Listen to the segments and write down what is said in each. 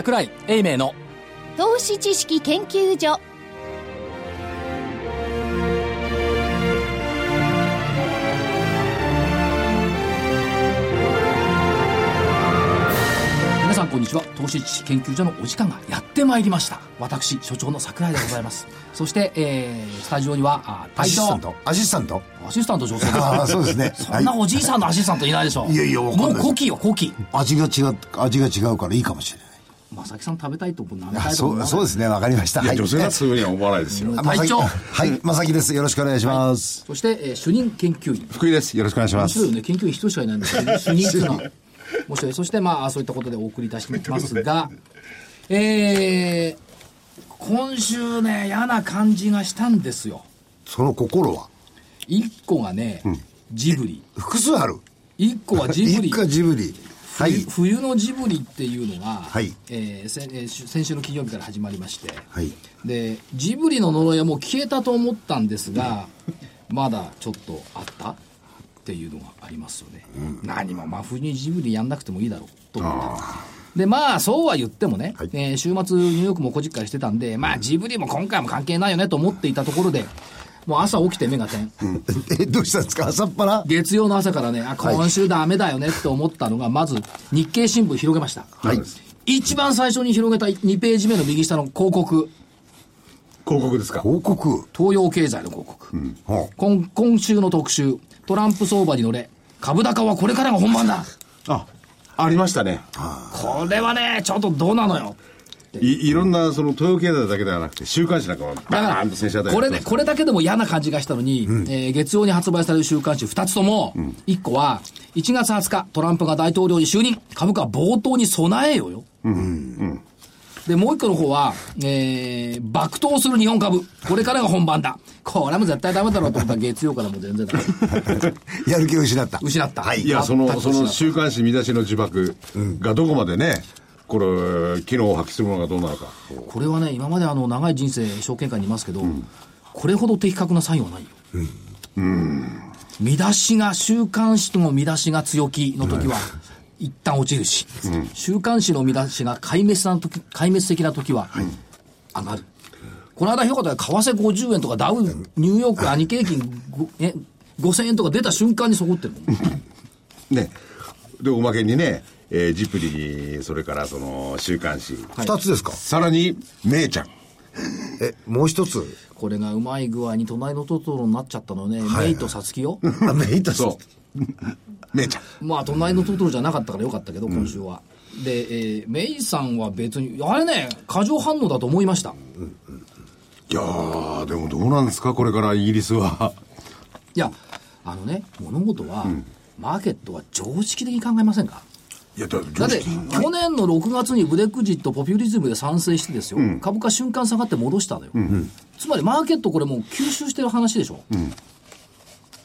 桜井英明の投資知識研究所。皆さんこんにちは。投資知識研究所のお時間がやってまいりました。私所長の桜井でございます。そして、えー、スタジオにはあアシスタント。アシスタント。アシスタント女性ですああそうですね。そんなおじいさんのアシスタントいないでしょいやいやもう古希よ古希味が違う味が違うからいいかもしれない正木さん食べたいと思う舐めたいと思そうそうですね。わかりました。はい。女性がそういうふうには思わないですよ。あ隊長まさき。はい。正木です。よろしくお願いします、そして、えー主任研究員。福井です。よろしくお願いします。面白いよね。研究員一人しかいないんですけど主任っていうのは。面白いそしてまあそういったことでお送りいたしますが。えー、今週ね嫌な感じがしたんですよ。その心は？一個がね、ジブリ。複数ある？一個はジブリ。一家ジブリはい。冬冬のジブリっていうのが、はい。えー先週の金曜日から始まりまして、はい。でジブリの呪いはもう消えたと思ったんですが、まだちょっとあったっていうのがありますよね、何も真冬にジブリやんなくてもいいだろうと思ったでまあそうは言ってもね、はい。えー週末ニューヨークもこじっかりしてたんでまあジブリも今回も関係ないよねと思っていたところでもう朝起きて目が点、えどうしたんですか？朝っぱら？月曜の朝からね、あ、今週ダメだよねって思ったのが、まず、日経新聞広げました。はい。一番最初に広げた2ページ目の右下の広告、広告ですか？報告。東洋経済の広告。は今今週の特集、トランプ相場に乗れ、株高はこれからが本番だ。あ、ありましたね。これはね、ちょっとどうなのよ。いいろんな、その、東洋経済だけではなくて、週刊誌なんかも、だからバーンと先週あたりこれで、これだけでも嫌な感じがしたのに、えー月曜に発売される週刊誌2つとも、1個は、1月20日、トランプが大統領に就任、株価冒頭に備えよよ。で、もう一個の方は、えー、爆投する日本株、これからが本番だ。これはもう絶対ダメだろうと思った。ら月曜からもう全然ダメ。やる気を失った。失った。はい。いや、その、その週刊誌見出しの呪縛がどこまでね、これ、機能を発揮するものがどうなのか。これはね、今まであの、長い人生、証券会にいますけど、これほど的確なサインはないよ。見出しが、週刊誌の見出しが強気の時は、一旦落ちるし、週刊誌の見出しが壊滅な時、壊滅的な時は、上がる。この間評価で為替50円とかダウ、ニューヨーク、日経平均ごえ5000円とか出た瞬間にそこってる。ね。で、おまけにね、えージプリに、それからその、週刊誌。二つですか？さらに、メイちゃん。えもう一つ？これがうまい具合に隣のトトロになっちゃったのね、はいメイとサツキよ。あメイトそう。メイちゃん。まあ、隣のトトロじゃなかったからよかったけど、今週は。で、えーメイさんは別に、あれね、過剰反応だと思いました。いやー、でもどうなんですか、これからイギリスは。いや、あのね、物事は、マーケットは常識的に考えませんか？いや、だだって、去年の6月にブレグジット、ポピュリズムで賛成してですよ、株価瞬間下がって戻したのよ。つまり、マーケットこれもう吸収してる話でしょ。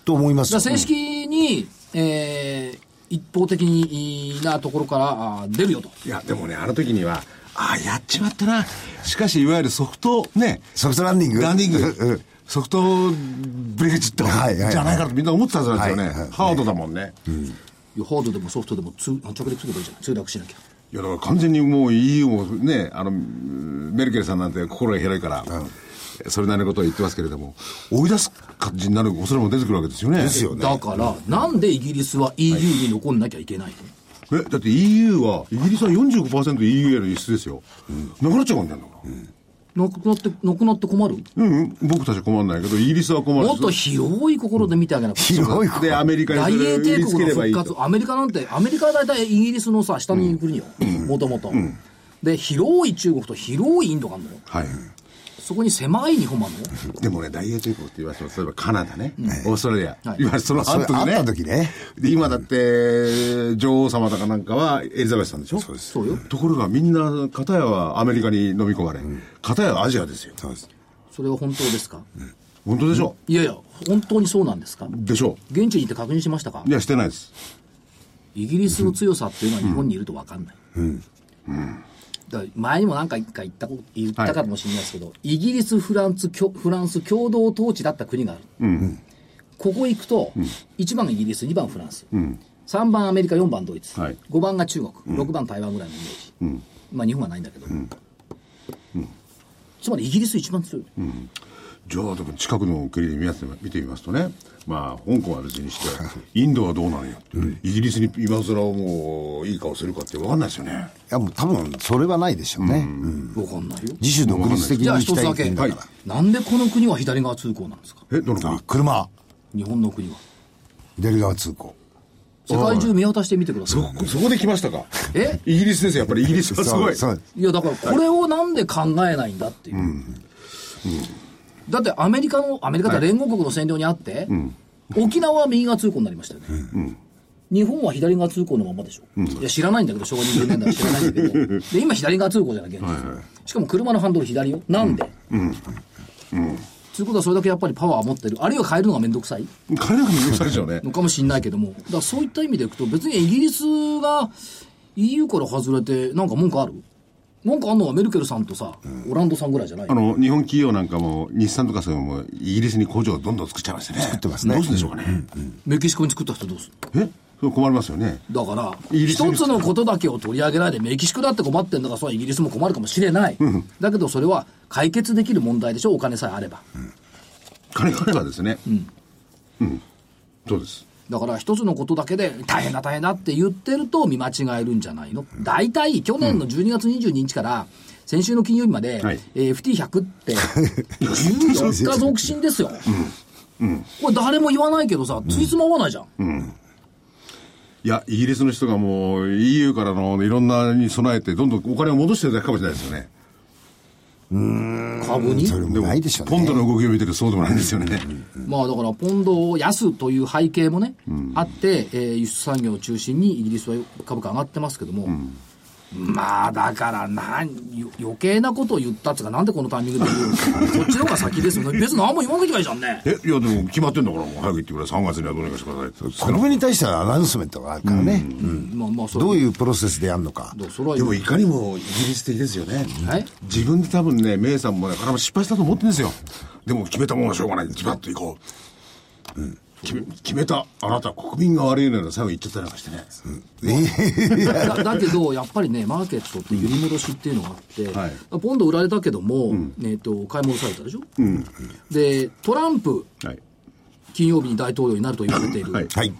と思います正式に、えー一方的になところから出るよと。いや、でもね、あの時には、ああ、やっちまったな。しかし、いわゆるソフト、ね、ソフトランディングランディンうんグ、ソフトブレグジット、じゃないかとみんな思ってたはずなんですよね。ハードだもんね。ハードでもソフトでも通直訳すればいいじゃん。通訳しなきゃ。いや、だから完全にもう EU もね、あの、メルケルさんなんて心が広いから、それなりのことを言ってますけれども、追い出す感じになる恐れも出てくるわけですよね。ですよねだから、なんでイギリスは EU に残んなきゃいけないの、え、だって EU は、イギリスは 45%EU への輸出ですよ。なくなっちゃうんだよ。なくなって、なくなって困る？うん、うん、僕たちは困らないけど、イギリスは困る。もっと広い心で見てあげなきゃ。広いで、アメリカに大英それを売り帝国つければいいの復活、と。アメリカなんて、アメリカは大体イギリスのさ、下にいる国よ。もともと。で、広い中国と広いインドがあるのよ。はい。そこに狭い日本もあるの？よ。でもね、大英帝国って言わせても、例えばカナダね、オーストラリア、はい。今その後でね。あった時ね。で、今だって、女王様とかなんかはエリザベスさんでしょ？そうです。そうよ。ところがみんな、片やはアメリカに飲み込まれ、片やはアジアですよ。そうです。それは本当ですか？本当でしょ？いやいや、本当にそうなんですか？でしょ。現地に行って確認しましたか？いや、してないです。イギリスの強さっていうのは日本にいると分かんない。だから前にも何回か言ったこ言ったかもしれないですけど、イギリスフランスフランス共同統治だった国がある、ここ行くと、1番イギリス2番フランス、3番アメリカ4番ドイツ、はい。5番が中国、6番台湾ぐらいのイメージ、まあ日本はないんだけど、つまりイギリス一番強い、じゃあでも近くの国で見て見てみますとね。まあ香港は別にしてインドはどうなのよって、イギリスに今更もういい顔するかって分かんないですよね。いやもう多分それはないでしょうね。うん。わかんないよ。自主独立的に行きたい一つだけ、国だから。なんでこの国は左側通行なんですか？えどの国？あ車、日本の国は。左側通行。世界中見渡してみてください。そそこで来ましたか？え？イギリスですよやっぱり。イギリスはすごい。いやだからこれをなんで考えないんだっていう、だってアメリカのアメリカって連合国の占領にあって、沖縄は右側通行になりましたよね、日本は左側通行のままでしょ、いや知らないんだけど昭和20年代は知らないんだけど。で今左側通行じゃない現実、しかも車のハンドル左よ。なんで、ということはそれだけやっぱりパワー持ってる。あるいは変えるのがめんどくさい。彼らが魅力されちゃうね。のかもしれないけども、だからそういった意味でいくと、別にイギリスが EU から外れて、なんか文句ある？なんかあんのはメルケルさんとさ、オランドさんぐらいじゃない？あの日本企業なんかも日産とかそういうのもイギリスに工場をどんどん作っちゃいましたね。作ってますね。どうするんでしょうかね、メキシコに作った人どうする？え？それ困りますよね。だから、一つのことだけを取り上げないで、メキシコだって困ってんだから、それはイギリスも困るかもしれない。だけど、それは解決できる問題でしょ、お金さえあれば。金があればですね。うん、そうです？だから一つのことだけで大変だ大変だって言ってると見間違えるんじゃないの、大体去年の12月22日から先週の金曜日まで、はい。えー FT100 って14日続伸ですよ、これ誰も言わないけどさついつま合わないじゃん、いやイギリスの人がもう EU からのいろんなに備えてどんどんお金を戻してるだけかもしれないですよね株に？それもないでしょうね。ポンドの動きを見てるとそうでもないんですよね。まあだからポンド安という背景もね、あって、えー輸出産業を中心にイギリスは株価上がってますけども、まあだからなんよ余計なことを言ったっつうかなんでこのタイミングで言うんですかこっちの方が先ですよね。別に何も言わなきゃいけないじゃんね。えいやでも決まってんだからもう早く言ってくれ3月にはどうにかしてくださいって国に対してはアナウンスメントがあるからね。まあまあそれどういうプロセスでやるのか。でもいかにもイギリス的ですよね。はい？自分で多分ねメイさんもねこれも失敗したと思ってるんですよ。でも決めたものはしょうがない。ズバッといこう、うん、決め決めた。あなた国民が悪いのよ。最後言っちゃったりなんかしてね、だ だけどやっぱりねマーケットって揺り戻しっていうのがあって、はい。ポンド売られたけども、えー、と買い戻されたでしょ、でトランプはい。金曜日に大統領になると言われている、はい。はい。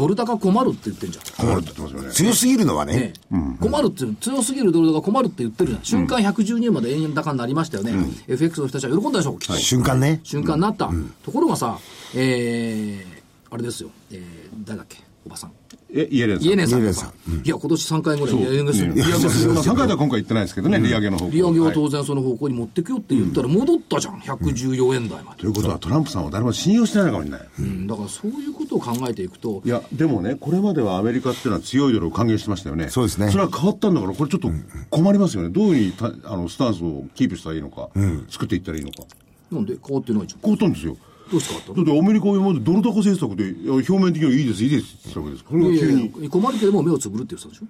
ドル高困るって言ってんじゃん。困るって言ってますよね。強すぎるのはね。ね。困るって強すぎるドル高困るって言ってるじゃん、瞬間112円まで円高になりましたよね、FX の人たちは。喜んだでしょ？う、きっと、瞬間ね。瞬間になった、ところがさ、えー、あれですよ、えー、誰だっけ、おばさん、えイエレンさん。イエレンさん。いや、今年3回ぐらい利上げする、利いや上げする3回では今回言ってないですけどね、利上げの方向。利上げははい当然その方向に持ってくよって言ったら戻ったじゃん、114円台まで、ということはトランプさんは誰も信用してないのかもしれない、うん、だからそういうことを考えていくと。い、やでもねこれまではアメリカっていうのは強いドルを歓迎してましたよね。そうですね。それは変わったんだからこれちょっと困りますよね。どういうふうにたあのスタンスをキープしたらいいのか、作っていったらいいのか。なんで変わってないじゃん、変わったんですよどうして変わった？のだってアメリカは今までドル高政策で表面的にはいいですいいですって言ってたわけですこれがいや急に。困るけども目をつぶるって言ってたでしょ？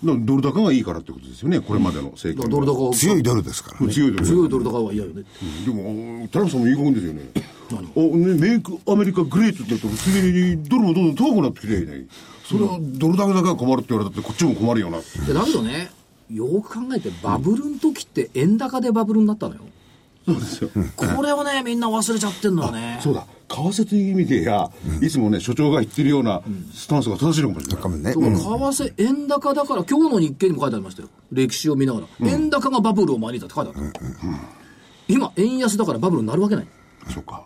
ドル高がいいからってことですよねこれまでの政権だからドル高強いドルですからね。強いドル。強いドル高は嫌よね。って。でもトランプさんもいい子ですよね。あねメイクアメリカグレートって言うと次にドルもどんどん高くなってきてねそれはドル高だけが困るって言われたってこっちも困るよなって。でだけどね、よく考えて、バブルの時って円高でバブルになったのよ。そうですよ、これをね、みんな忘れちゃってんのよね。そうだ為替という意味でや、いつもね所長が言ってるようなスタンスが正しいのかもしれない、う為替、円高だから、今日の日経にも書いてありましたよ。歴史を見ながら。円高がバブルを招いたって書いてあった。今、円安だからバブルになるわけない。そうか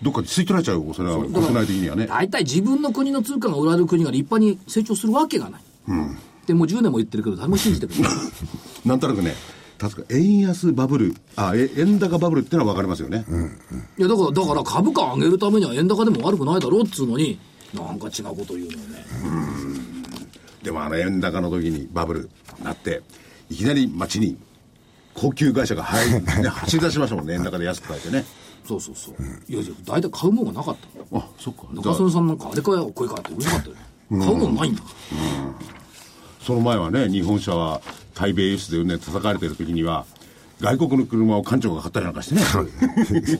どっかで吸い取られちゃうそれは国内的にはね大体自分の国の通貨が売られる国が立派に成長するわけがない。でもう10年も言ってるけど、誰も信じてくれない。なんとなくね確か円安バブルあえ円高バブルっていうのは分かりますよね、いやだから、だから株価上げるためには円高でも悪くないだろうっつうのに、なんか違うこと言うのよね。でもあの円高の時にバブルなっていきなり街に高級会社が入,、ね、走り出しましたもんね円高で安く買えてねそうそうそう。いやいや、大体買うもんがなかったの。あそっか中曽根さんなんかあれかよ、これかってうるさかったよね。買うもんないんだから。その前はね日本車は対米輸出でうんね叩かれてる時には外国の車を館長が買ったりなんかしてねそう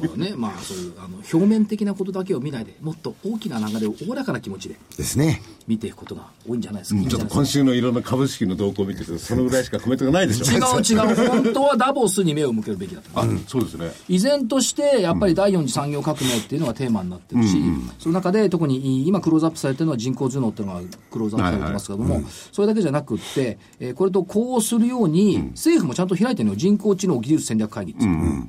だね。まあそういう、あの、表面的なことだけを見ないで、もっと大きな流れをおおらかな気持ちで。ですね。見ていくことが多いんじゃないですか。いいんちょっと今週のいろんな株式の動向を見てて、そのぐらいしかコメントがないでしょ。違う違う、本当はダボスに目を向けるべきだと。あ、そうですね。依然として、やっぱり第四次産業革命っていうのがテーマになってるし、その中で特に今クローズアップされてるのは人工頭脳っていうのがクローズアップされてますけども、それだけじゃなくって、えーこれとこうするように、政府もちゃんと開いてるのよ、人工知能技術戦略会議っていうの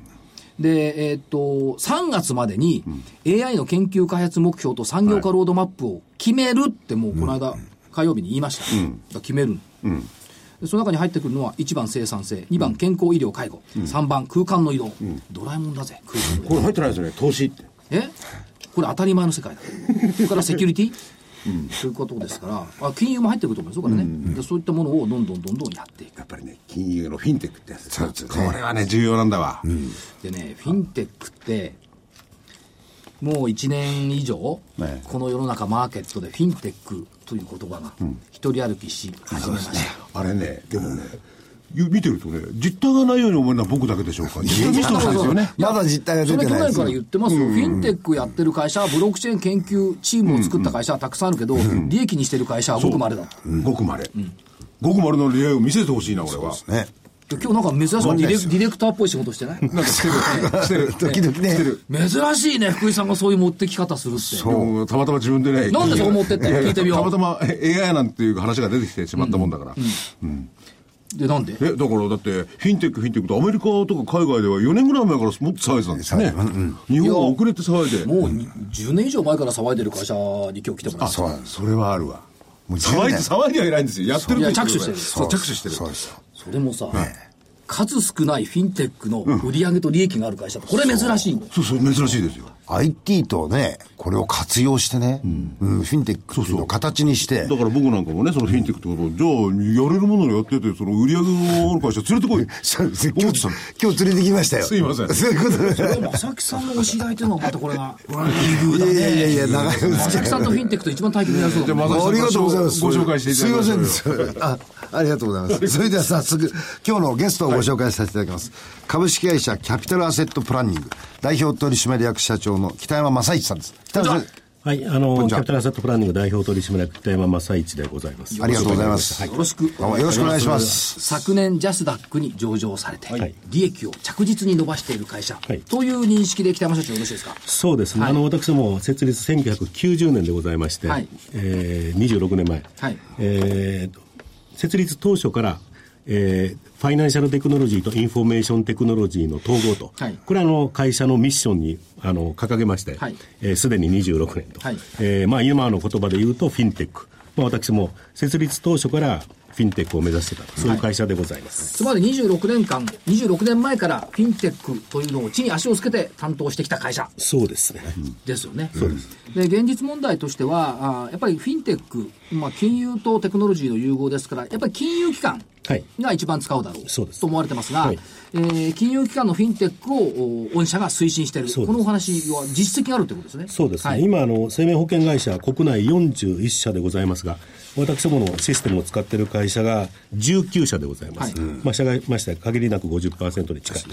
で、えーっと、3月までに AI の研究開発目標と産業化ロードマップを決めるってもうこの間、火曜日に言いました。だから決める。でその中に入ってくるのは1番生産性、2番健康医療介護、3番空間の移動。ドラえもんだぜ、空間の移動。これ入ってないですよね、投資って。え？これ当たり前の世界だ。それからセキュリティ？そういうことですから、あ金融も入ってくると思うんですよ、これね。でそういったものをどんどんどんどんやっていく。やっぱりね、金融のフィンテックってやつですねこれはね、重要なんだわ。でね、フィンテックって、もう1年以上、ねこの世の中マーケットでフィンテックという言葉が一人歩きし始めました。あれね、でもね、ゆ見てるとね、実態がないように思えるのは僕だけでしょうか。実態見せてほしいですよね。まだ実態が出てないです年から言ってますよ、フィンテックやってる会社、ブロックチェーン研究チームを作った会社はたくさんあるけど、利益にしてる会社はごくまれだと。ごくまれ。ごくまれの利合いを見せてほしいな、俺は。ね。で今日なんか珍しいディレディレクターっぽい仕事してない？なんかしてる。してる。時々ねしてる。珍しいね、福井さんがそういう持ってき方するって。でもたまたま自分でね。なんでそう思ってって聞いてみようたまたまえ AI なんていう話が出てきてしまったもんだから。で、なんで？え、だからだって、フィンテック、フィンテックとアメリカとか海外では4年ぐらい前からもっと騒いでたんですよね。日本は遅れて騒いで。もう10年以上前から騒いでる会社に今日来てもらあ、う。そうそれはあるわ。もう騒いで、騒いではいないんですよ。やってる着手してるそう、着手してる。そうですよ。それもさ、数少ないフィンテックの売り上げと利益がある会社って、これ珍しいんだよ。そうそう、珍しいですよ。IT とね、これを活用してね、うんフィンテックのを形にして、だから僕なんかもね、そのフィンテックってことを、じゃあ、やれるものをやってて、その売り上げのある会社連れてこい。今日、今日連れてきましたよ。すいませんそういうことで。これ正木さんのお知り合いっていうのはまたこれが、だね。いやいやいや長いです正木さんとフィンテックと一番対局になりそうだもんねじゃあありがとうございます。ご紹介していただきますいませんです。あ、ありがとうございます。それでは早速、今日のゲストをご紹介させていただきます。株式会社キャピタルアセットプランニング、代表取締役社長の北山正一さんです。北山さん、はい、あの、キャピタルアセットプランニング代表取締役北山正一でございます。ありがとうございます。よろしく。どうもよろしくお願いします。昨年ジャスダックに上場されて、はい利益を着実に伸ばしている会社、はいという認識で北山社長よろしいですか？そうですね、はいあの、私も設立1990年でございまして、はいえー、26年前、はいえーと設立当初から、えー financial technology と information technology の統合と、はいこれはあの会社のミッションにあの掲げまして、はいえーすでに26年と、はいえーまあ、今の言葉で言うとフィンテック、まあ、私も設立当初からフィンテックを目指してたそういう会社でございます。つまり26年間、26年前からフィンテックというのを地に足をつけて担当してきた会社そうですね。ですよね。そうです。で、現実問題としては、あやっぱりフィンテック、まあ、金融とテクノロジーの融合ですから、やっぱり金融機関はい。が一番使うだろうそうです。と思われてますが、はい。えー金融機関のフィンテックをお御社が推進している、このお話は実績があるということですね。そうですね、はい。今あの、生命保険会社、国内41社でございますが、私どものシステムを使っている会社が19社でございます、はい。まあ、社外まして限りなく50%に近い。と、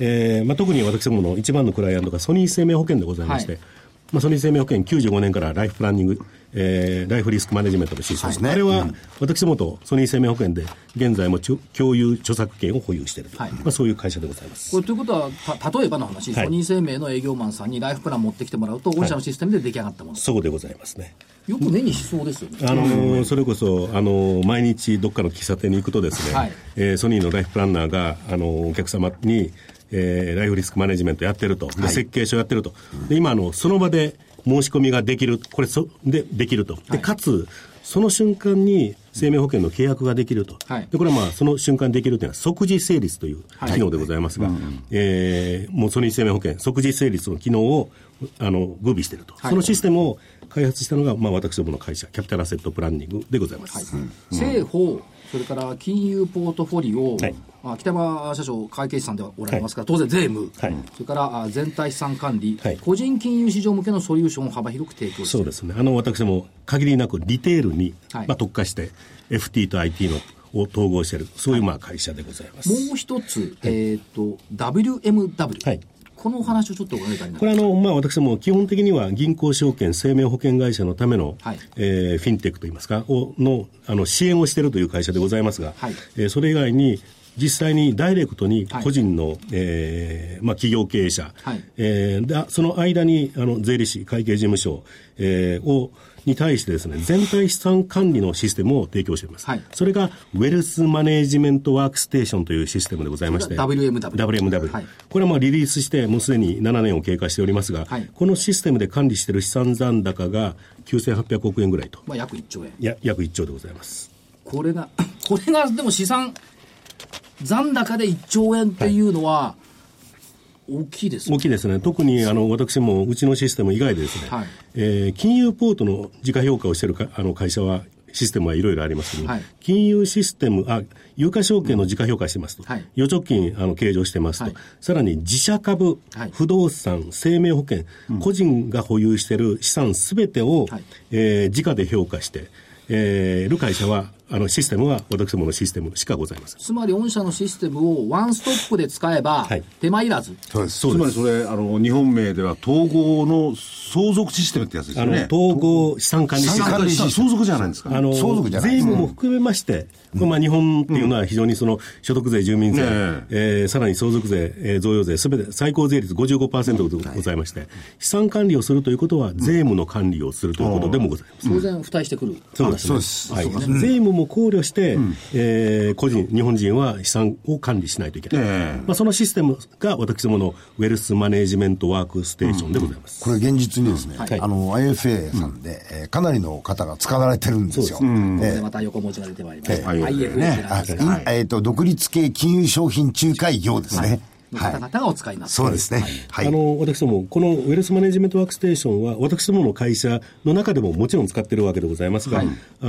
えーまあ、特に私どもの一番のクライアントがソニー生命保険でございまして、はいまあ、ソニー生命保険95年からライフプランニング、えーライフリスクマネジメントのシステム、はいね。あれは私どもとソニー生命保険で現在も共有著作権を保有していると、はい。まあ、そういう会社でございます。これということは、た例えばの話、はい。ソニー生命の営業マンさんにライフプラン持ってきてもらうと、御社のシステムで出来上がったもの、そうでございますね。よく目にしそうですよね。あのーそれこそ、あのー毎日どっかの喫茶店に行くとですね、はい。えーソニーのライフプランナーが、あのーお客様に、えーライフリスクマネジメントやってると、で設計書やってると、で今あの、その場で申し込みができる、これそでできると、でかつ、その瞬間に生命保険の契約ができると、はい。でこれはまあその瞬間にできるというのは即時成立という機能でございますが、えーもうソニー生命保険、即時成立の機能をあの具備していると、はい。そのシステムを開発したのが、まあ、私どもの会社、キャピタルアセットプランニングでございます。政法、それから金融ポートフォリオ、はい。まあ、北山社長、会計士さんではおられますから、当然税務、はい。それからあ全体資産管理、はい。個人金融市場向けのソリューションを幅広く提供そうですね。あの、私ども、限りなくリテールに、はい。まあ、特化して、FT と IT のを統合している、そういうまあ会社でございます。もう一つ、えっ、と、WMW。はい。ここのお話をちょっと伺いたいなこれあの、まあ、私も基本的には銀行証券、生命保険会社のための、はい。えーフィンテックといいますか、をのあの支援をしているという会社でございますが、はい。えーそれ以外に、実際にダイレクトにはい。個人の、えーまあ、企業経営者、はい。えーでその間にあの税理士、会計事務所、えーをに対してですね、全体資産管理のシステムを提供しています。はい。それが、ウェルスマネージメントワークステーションというシステムでございまして、WMW WMW はい。これはまあリリースして、もうすでに7年を経過しておりますが、はい。このシステムで管理している資産残高が9800億円ぐらいと、まあ、約1兆円。や約1兆でございます。これが、これがでも資産、残高で1兆円っていうのは、大きいですよ大きいですね。特にあの私もうちのシステム以外でですね、はい。えー金融ポートの自家評価をしているかあの会社は、システムはいろいろありますけど、はい。金融システム、あ、有価証券の自家評価してますと、はい。預貯金あの計上してますと、はい。さらに自社株、はい。不動産、生命保険、個人が保有している資産すべてを、はい。えー自家で評価して、えーいる会社は、あのシステムは私どものシステムしかございません。つまり御社のシステムをワンストップで使えばはい、手間いらず。そうです。つまりそれ、あの、日本名では統合の相続システムってやつですあの、よね。統合資産管理システム資産管理システム相続じゃないんですか？あの、相続じゃない税務も含めまして、まあ日本っていうのは非常にその所得税、住民税、ねえーさらに相続税、えー贈与税、すべて最高税率55%でございまして、資産管理をするということは、税務の管理をするということでもございます。当然、付帯してくる。そうですね。そうですはい。税務も考慮して、えー個人、日本人は資産を管理しないといけない。ええまあそのシステムが私どものウェルスマネージメントワークステーションでございます。これ現実にですね、はいあの、IFA さんで、えーかなりの方が使われてるんですよ。ここえでまた横文字が出てまいりました。ええ IFA ねえっと、独立系金融商品仲介業ですね。のはい。方々がお使いになってそうですね。はい。あの、私ども、このウェルスマネジメントワークステーションは、私どもの会社の中でももちろん使ってるわけでございますが、あ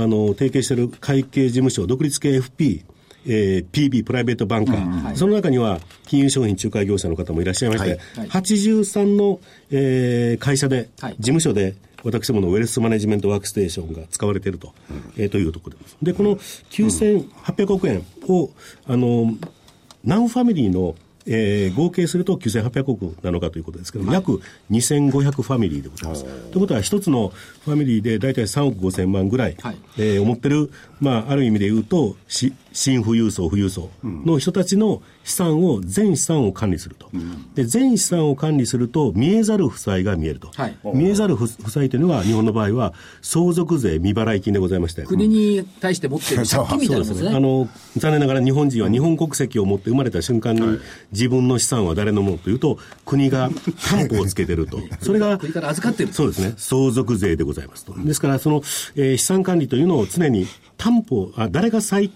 の、提携している会計事務所、独立系 FP、えー PB、プライベートバンカー、その中には金融商品仲介業者の方もいらっしゃいまして、はい。83の、えー会社で、はい。事務所で、私どものウェルスマネジメントワークステーションが使われていると、えーというところです。で、この9800億円を、あの、何ファミリーの、えー合計すると9800億なのかということですけども、約2500ファミリーでございます。ということは、一つのファミリーで大体3億5000万ぐらい、はい。えー持ってる、まあ、ある意味で言うと、し新富裕層、富裕層の人たちの資産を、全資産を管理すると。で、全資産を管理すると、見えざる負債が見えると。はい。見えざる負負債というのは、日本の場合は、相続税未払い金でございまして。国に対して持ってる 借金みたいなもんですね。あの残念ながら日本人は日本国籍を持って生まれた瞬間に、自分の資産は誰のものというと、国が担保をつけてると、それが国から預かってるそうですね、相続税でございますと。ですから、その、えー資産管理というのを常に担保、あ誰が債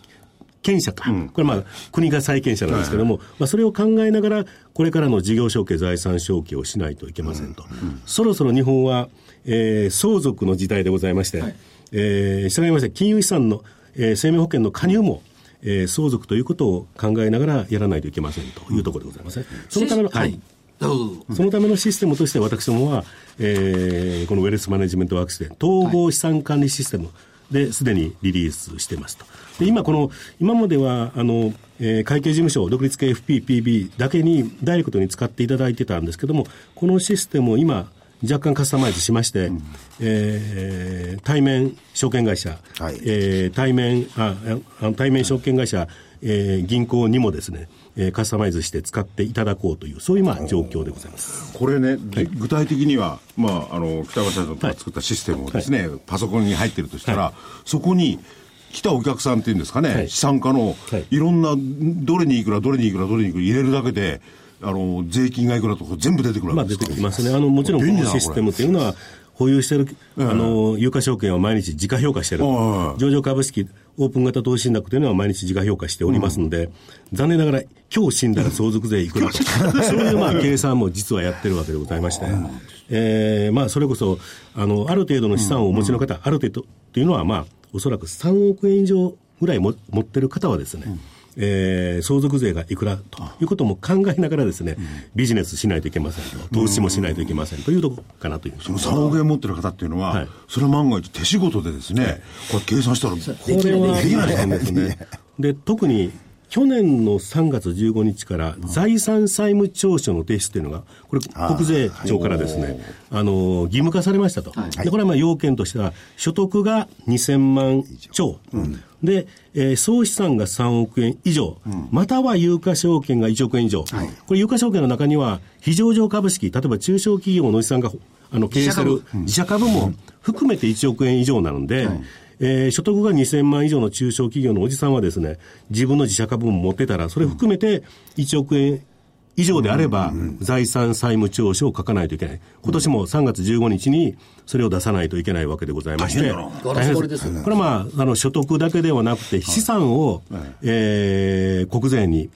権者か、これまあ国が債権者なんですけども、まあ、それを考えながら、これからの事業承継、財産承継をしないといけませんと。そろそろ日本は、えー相続の時代でございまして、はい。えー従いまして、金融資産の、えー生命保険の加入も、えー相続ということを考えながらやらないといけませんというところでございますね。そのための、はい。そのためのシステムとして私どもは、えーこのウェルスマネジメントワークスで統合資産管理システムですでにリリースしてますと。で今この、今までは、あの、えー会計事務所、独立系 FPPB だけにダイレクトに使っていただいてたんですけども、このシステムを今、若干カスタマイズしまして、えー対面証券会社、はいえー対面、あ、対面証券会社、えー銀行にもですね、えーカスタマイズして使っていただこうという、そういうまあ状況でございます。これね、具体的には、まあ、あの北川さんが作ったシステムをですね、パソコンに入ってるとしたら、そこに来たお客さんっていうんですかね、はい。資産家のはい。いろんな、どれにいくら、どれにいくら、どれにいくら入れるだけで、あの税金がいくらとか全部出てくるまあ出わけですかてきますね。あの、もちろんこのシステムというのは、保有している、あの、有価証券は毎日自家評価している。は。い上場株式、オープン型投資信託というのは毎日自家評価しておりますので、残念ながら、今日死んだら相続税いくらと。そういうまあ計算も実はやってるわけでございまして、えーまあそれこそ、あの、ある程度の資産をお持ちの方、ある程度っていうのはまあ、おそらく3億円以上ぐらいも持ってる方はですね、えー相続税がいくらということも考えながらですね、ビジネスしないといけませんと、投資もしないといけませんというところかなという。その3億円持ってる方っていうのは、はい。それは万が一手仕事でですね、これ計算したら、これはできないですね。で、特に、去年の3月15日から財産債務調書の提出というのが、これ、国税庁からですね、あの、義務化されましたと。で、これはまあ要件としては、所得が2000万超。で、えー、総資産が3億円以上、または有価証券が1億円以上。これ有価証券の中には、非上場株式、例えば中小企業の資産があの経営してる自社株。も含めて1億円以上なので、えー、所得が2000万以上の中小企業のおじさんはですね、自分の自社株も持ってたら、それ含めて1億円以上であれば、財産債務調書を書かないといけない。今年も3月15日にそれを出さないといけないわけでございまして。大変です。これはまあ、あの、所得だけではなくて、資産を、えー、国税に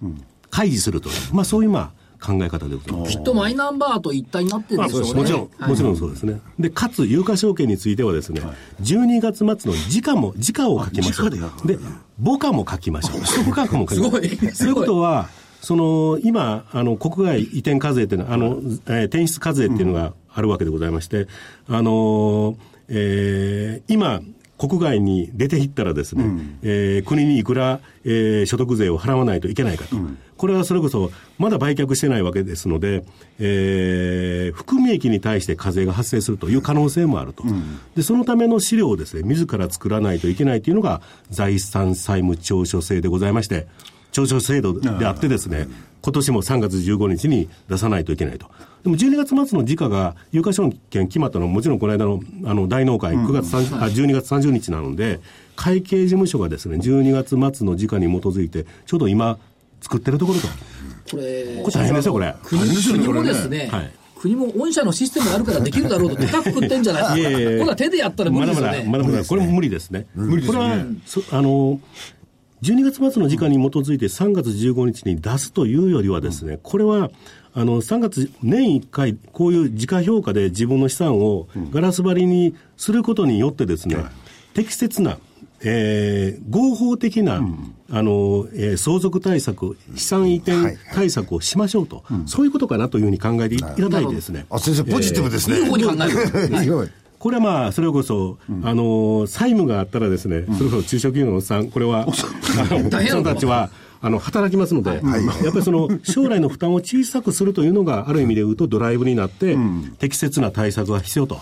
開示すると。まあそういうまあ、考え方でございます。きっとマイナンバーと一体になってるんでしょうね。もちろん、はい、もちろんそうですね。で、かつ、有価証券についてはですね、はい、12月末の時価も、時価を書きましょう。でで、母価も書きましょう。母価も書きましょう。そういうことは、その、今、あの、国外移転課税っていうのは、あの、えー、転出課税っていうのがあるわけでございまして、あの、えー、今、国外に出ていったらですね、うん、えー、国にいくら、えー、所得税を払わないといけないかと。うん、これはそれこそ、まだ売却してないわけですので、えー、含み益に対して課税が発生するという可能性もあると。うん、で、そのための資料をですね、自ら作らないといけないというのが、財産債務調書制でございまして、調書制度であってですね、今年も3月15日に出さないといけないと。でも12月末の時価が有価証券決まったのはもちろんこの間のあの大納会9月30、あ12月30日なので、会計事務所がですね、12月末の時価に基づいて、ちょうど今作ってるところと。これ、これ大変ですよ、これ。国国もですね、はい国も御社のシステムがあるからできるだろうと、高く食ってんじゃない？ですか。いやいやこれは手でやったら無理ですよね。まだまだ、まだまだ、これも無理ですね。無理ですね。これは、あの、12月末の時間に基づいて3月15日に出すというよりはですね、これは、あの、3月、年1回、こういう時価評価で自分の資産をガラス張りにすることによってですね、適切な、えー、合法的な、うん、あの、えー、相続対策、資産移転対策をしましょうと、はいはい、そういうことかなというふうに考えていただいてですね。あ、先生、ポジティブですね。えー、いい方に考える。はい。これはまあ、それこそ、うん、あの、債務があったらですね、それこそ中小企業のさん、これは、あの、人たちは、あの、働きますので、はい、やっぱりその、将来の負担を小さくするというのが、ある意味で言うとドライブになって、うん、適切な対策が必要と。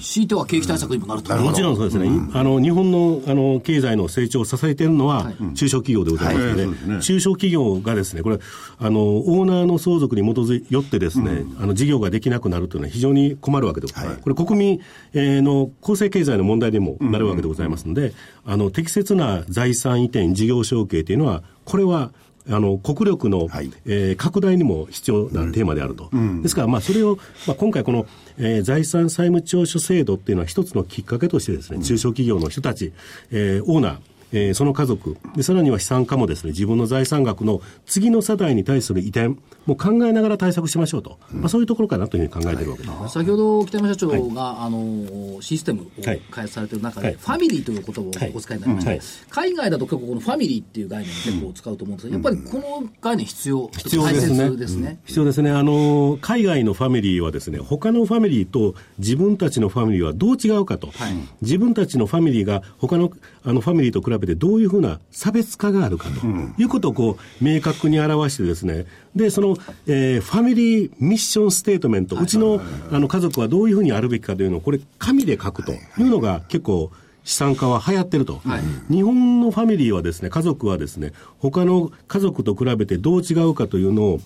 強いては景気対策にもなると。もちろんそうですね。あの、日本の、あの、経済の成長を支えているのは、中小企業でございますので、ね、中小企業がですね、これ、あの、オーナーの相続に基づいよってですね、あの、事業ができなくなるというのは非常に困るわけでございます。これ、国民、えー、の公正経済の問題でもなるわけでございますので、あの、適切な財産移転、事業承継というのは、これは、あの国力の、はい、えー、拡大にも必要なテーマであると。うん、ですから、まあ、それを、まあ、今回この、えー、財産債務調書制度っていうのは一つのきっかけとしてですね、中小企業の人たち、えー、オーナー、えー、その家族。で、さらには資産家もですね、自分の財産額の次の世代に対する移転。も考えながら対策しましょうと、うん、まあ、そういうところかなというふうに考えているわけです、はい、先ほど北山社長が、はい、あのシステムを開発されている中で、はい、ファミリーという言葉をお使いになりました、はい。海外だと結構このファミリーっていう概念を結構使うと思うんですが、やっぱりこの概念必要、必要ですね。ですね。必要ですね。あの、海外のファミリーはですね、他のファミリーと自分たちのファミリーはどう違うかと、自分たちのファミリーが他のあのファミリーと比べてどういうふうな差別化があるかということをこう明確に表してですね、で、その、えー、ファミリーミッションステートメント、うちのあの家族はどういうふうにあるべきかというのを、これ、紙で書くというのが結構、資産家は流行ってると、はい、日本のファミリーはですね、家族はですね、他の家族と比べてどう違うかというのを、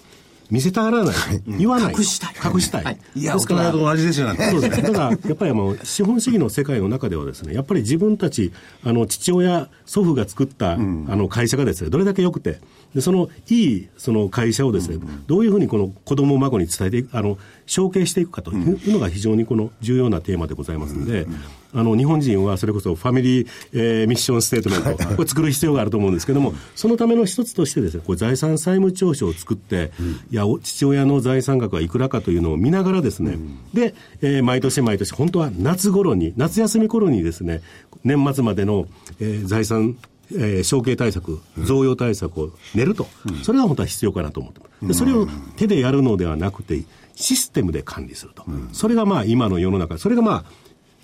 見せたがらない、言わない。隠したい。隠したい。はい、いや、ですから、同じですよね。そうです。ただ、やっぱりもう、資本主義の世界の中ではですね、やっぱり自分たち、あの、父親、祖父が作った、うん、あの、会社がですね、どれだけ良くて、で、その、いい、その会社をですね、うん、どういうふうにこの子供孫に伝えていく、あの、承継していくかというのが非常にこの重要なテーマでございますので、あの、日本人はそれこそファミリー、えー、ミッションステートメント、これ作る必要があると思うんですけども、そのための一つとしてですね、これ財産債務調書を作って、いや、父親の財産額はいくらかというのを見ながらですね、で、えー、毎年毎年、本当は夏頃に、夏休み頃にですね、年末までの、えー、財産えー、承継対策、贈与対策を練ると、それが本当は必要かなと思ってます。それを手でやるのではなくて、システムで管理すると。それがまあ今の世の中、それがまあ、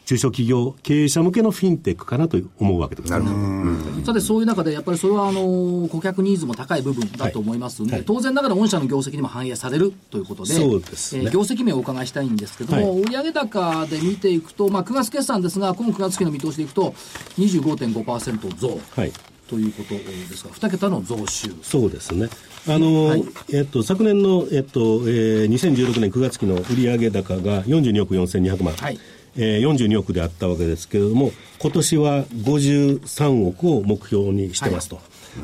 中小企業経営者向けのフィンテックかなと思うわけでございます。さて、そういう中で、やっぱりそれは、あの、顧客ニーズも高い部分だと思いますので、はい当然ながら御社の業績にも反映されるということで、そうですねえー業績面をお伺いしたいんですけども、は売上高で見ていくと、まあ、9月決算ですが、今9月期の見通しでいくと、25.5%増はい。ということですが、2桁の増収。そうですね。あの、はいえっと、昨年の、えっと、えー、2016年9月期の売上高が42億4200万。はいえー、42億であったわけですけれども、今年は53億を目標にしてますと。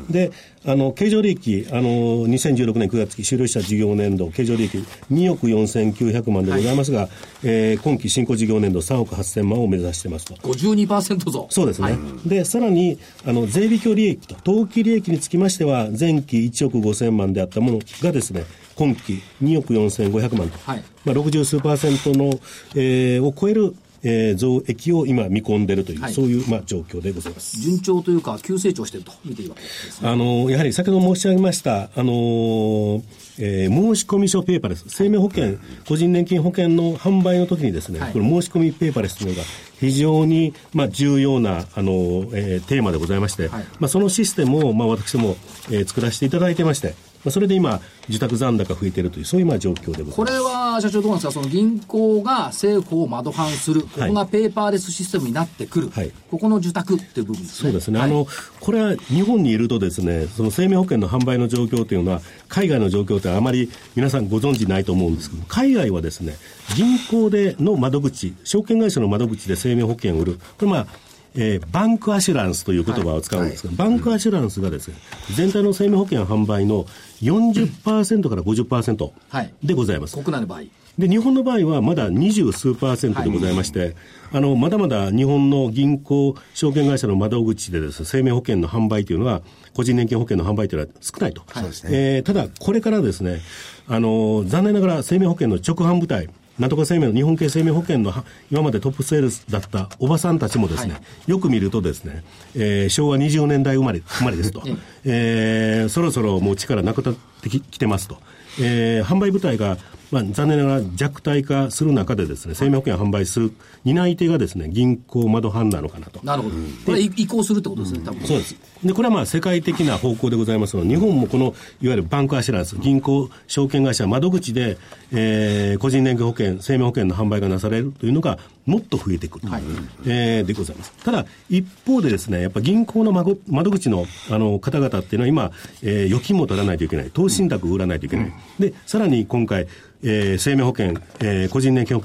で、あの、経常利益、あの、2016年9月期終了した事業年度、経常利益2億4900万でございますが、えー今期新興事業年度3億8000万を目指してますと。52%増。そうですね。はいで、さらに、あの、税引き利益と、当期利益につきましては、前期1億5000万であったものがですね、今期2億4500万。と、はい。まあ、60数パーセントの、えーを超える、えー増益を今見込んでいるという、はい。そういう、まあ、状況でございます。順調というか、急成長していると見ていいわけですね。あの、やはり先ほど申し上げました、あのーえー申込書ペーパーレス、生命保険、個人年金保険の販売の時にですね、はい。この申し込みペーパーレスというのが非常に、まあ、重要な、あのーえーテーマでございまして、はい。まあ、そのシステムを、まあ、私ども、えー作らせていただいてまして、まあ、それで今、受託残高増えているという、そういうまあ状況でございます。これは社長どうなんですか、その銀行が政府を窓販する、ここがペーパーレスシステムになってくる、はい。ここの受託っていう部分ですね。そうですね、はいあのこれは日本にいると、ですねその生命保険の販売の状況というのは、海外の状況ってあまり皆さんご存知ないと思うんですけど、海外はですね銀行での窓口、証券会社の窓口で生命保険を売る、これ、まあえーバンクアシュランスという言葉を使うんですけど、バンクアシュランスがですね全体の生命保険販売の40%から50%はいでございます。国内の場合。で、日本の場合はまだ二十数パーセントでございまして、あの、まだまだ日本の銀行、証券会社の窓口でですね、生命保険の販売というのは、個人年金保険の販売というのは少ないと。えーただ、これからですね、あの、残念ながら生命保険の直販部隊、なんとか生命の日本系生命保険のは今までトップセールスだったおばさんたちもですね、よく見るとですね、えー昭和20年代生まれ、生まれですと、えーそろそろもう力なくなってききてますと。えー販売部隊が、まあ、残念ながら弱体化する中でですね、生命保険を販売する担い手がですね、銀行窓販なのかなと。なるほど。これ移移行するってことですね、多分。そうです。で、これはまあ世界的な方向でございますので、日本もこの、いわゆるバンクアシュランス、銀行、証券会社、窓口で、えー個人年金保険、生命保険の販売がなされるというのが、もっと増えてくる、えーでございます。ただ、一方でですね、やっぱ銀行の窓窓口のあの方々っていうのは今、えー預金も取らないといけない、投資信託を売らないといけない。で、さらに今回、えー生命保険、えー個人年金保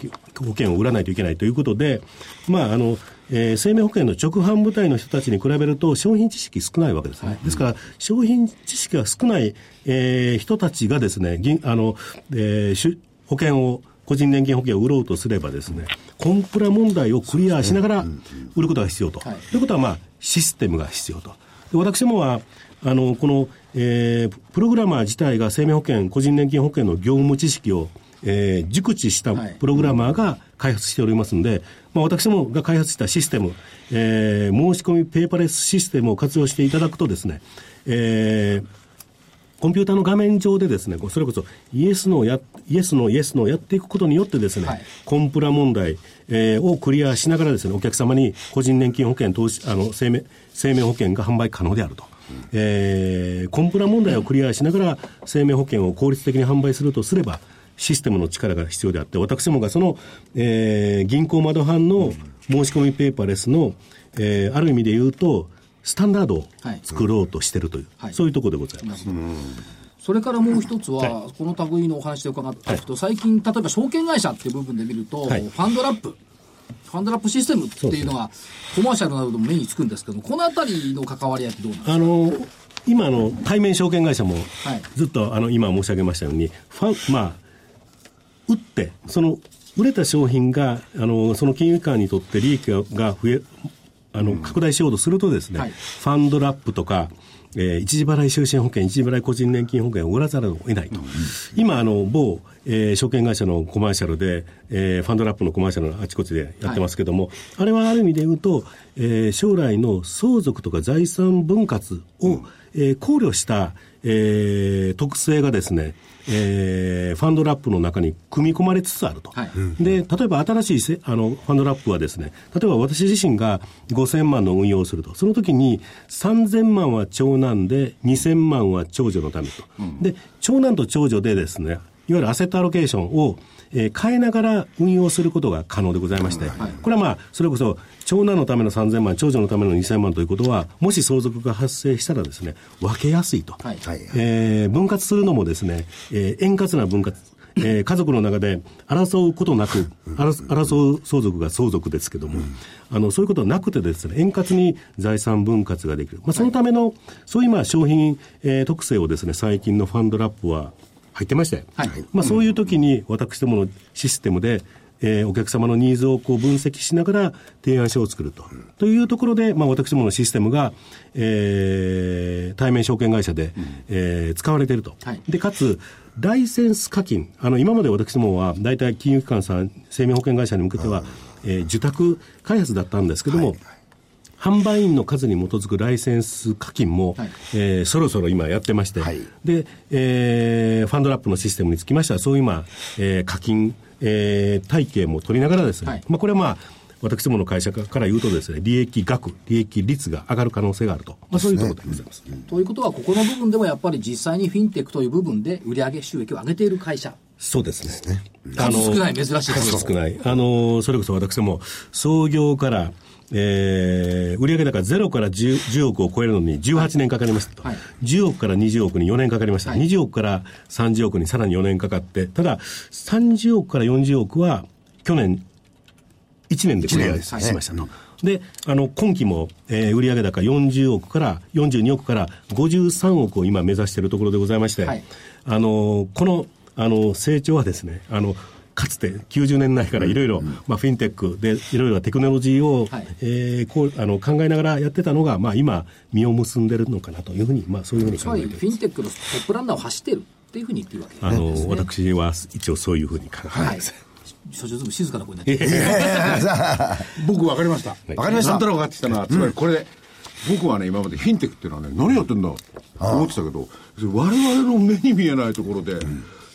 険を売らないといけないということで、まあ、あの、えー生命保険の直販部隊の人たちに比べると商品知識少ないわけですね。ですから、商品知識が少ない、えー人たちがですね、銀あの、えーしゅ保険を、個人年金保険を売ろうとすればですね、コンプラ問題をクリアしながら売ることが必要と。はいということは、まあ、システムが必要と。で私どもは、あの、この、えープログラマー自体が生命保険、個人年金保険の業務知識を、えー熟知したはいプログラマーが開発しておりますので、まあ、私どもが開発したシステム、えー申し込みペーパーレスシステムを活用していただくとですね、えーコンピューターの画面上でですね、それこそイエスのや、イエスのイエスのやっていくことによってですね、はいコンプラ問題、えーをクリアしながらですね、お客様に個人年金保険、投資、あの、生命、生命保険が販売可能であると。えーコンプラ問題をクリアしながら生命保険を効率的に販売するとすれば、システムの力が必要であって、私どもがその、えー銀行窓販の申し込みペーパーレスの、えーある意味で言うと、スタンダードを作ろうとしているという、はい。そういうところでございます。それからもう一つは、はこの類のお話で伺っていくと、最近、例えば証券会社っていう部分で見ると、はい。ファンドラップ、ファンドラップシステムっていうのが、コマーシャルなどでも目につくんですけど、このあたりの関わり合いってどうなんですか？あの今あの、対面証券会社もはい。ずっと、あの今申し上げましたように、ファンまあ、売って、その売れた商品があのその金融機関にとって利益が増えあの拡大しようとするとですね、はい。ファンドラップとか、えー一時払い就寝保険、一時払い個人年金保険を売らざるを得ないと。今、あの、某、えー証券会社のコマーシャルで、えーファンドラップのコマーシャルのあちこちでやってますけども、あれはある意味で言うと、えー将来の相続とか財産分割を、えー考慮した、えー特性がですね、えーファンドラップの中に組み込まれつつあると。はいで、例えば新しいせあのファンドラップはですね、例えば私自身が5000万の運用をすると、その時に3000万は長男で2000万は長女のためと。で、長男と長女でですね、いわゆるアセットアロケーションを、えー変えながら運用することが可能でございまして、これはまあ、それこそ長男のための3000万、長女のための2000万ということは、もし相続が発生したらですね、分けやすいと。はい。はい。えー分割するのもですね、えー円滑な分割、えー家族の中で争うことなく、争争う相続が相続ですけども、あの、そういうことはなくてですね、円滑に財産分割ができる。まあ、そのための、そういうまあ商品、えー特性をですね、最近のファンドラップは入ってまして、はい。まあ、そういう時に私どものシステムで、えーお客様のニーズをこう分析しながら提案書を作ると。というところで、まあ、私どものシステムが、えー対面証券会社で、えー使われていると。はい。で、かつ、ライセンス課金。あの、今まで私どもは、大体金融機関さん、生命保険会社に向けては、えー受託開発だったんですけども、販売員の数に基づくライセンス課金も、はいえーそろそろ今やってまして、はいで、えーファンドラップのシステムにつきましては、そういう今、えー課金、えー体系も取りながらですね、はいまあ、これはまあ、私どもの会社から言うとですね、利益額、利益率が上がる可能性があると。まあ、そういうところでございます。ということは、ここの部分でもやっぱり実際にフィンテックという部分で売上収益を上げている会社、そうですね。数少ない珍しい数少ない。あの、それこそ私ども、創業から、えー、売上高ゼロから 10, 10億を超えるのに18年かかりましたと。はい10億から20億に4年かかりました。はい20億から30億にさらに4年かかって、ただ、30億から40億は去年1年でクリアしましたと。で、あの、今期も、えー、売上高40億から、42億から53億を今目指しているところでございまして、はいあの、この、あの、成長はですね、あの、かつて90年代からいろいろ、まあ、フィンテックでいろいろなテクノロジーを、はいえーこうあの考えながらやってたのが、まあ、今、実を結んでるのかなというふうに、まあ、そういうふうに考えています。フィンテックのトップランナーを走っているっていうふうに言ってるわけあの、ですね私は一応そういうふうに考えてはいます。。所長ずぶ静かな声になってる。僕分かりました。わかりましたなんとなく分かってきたのは、つまりこれ、僕はね、今までフィンテックっていうのはね、何やってんだと思ってたけど、我々の目に見えないところで、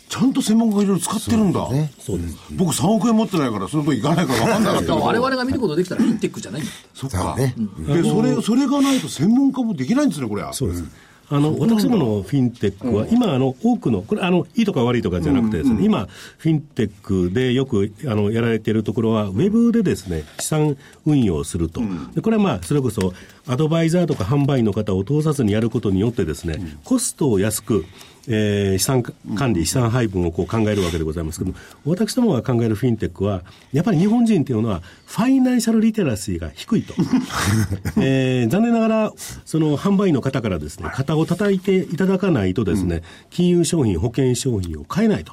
ちゃんと専門家がいろいろ使ってるんだ。そうです。僕3億円持ってないから、その分いかないから分かんなかったけど。だから我々が見ることできたらフィンテックじゃないんだ。そっか。ねで、それ、それがないと専門家もできないんですね、これは。そうです。あの、私どものフィンテックは、今、あの、多くの、これ、あの、いいとか悪いとかじゃなくてですね、今、フィンテックでよく、あの、やられているところは、ウェブでですね、資産運用をすると。でこれはまあ、それこそ、アドバイザーとか販売員の方を通さずにやることによってですね、コストを安く、えー資産管理、資産配分をこう考えるわけでございますけども、私どもが考えるフィンテックは、やっぱり日本人っていうのは、ファイナンシャルリテラシーが低いと。えー残念ながら、その販売員の方からですね、肩を叩いていただかないとですね、金融商品、保険商品を買えないと。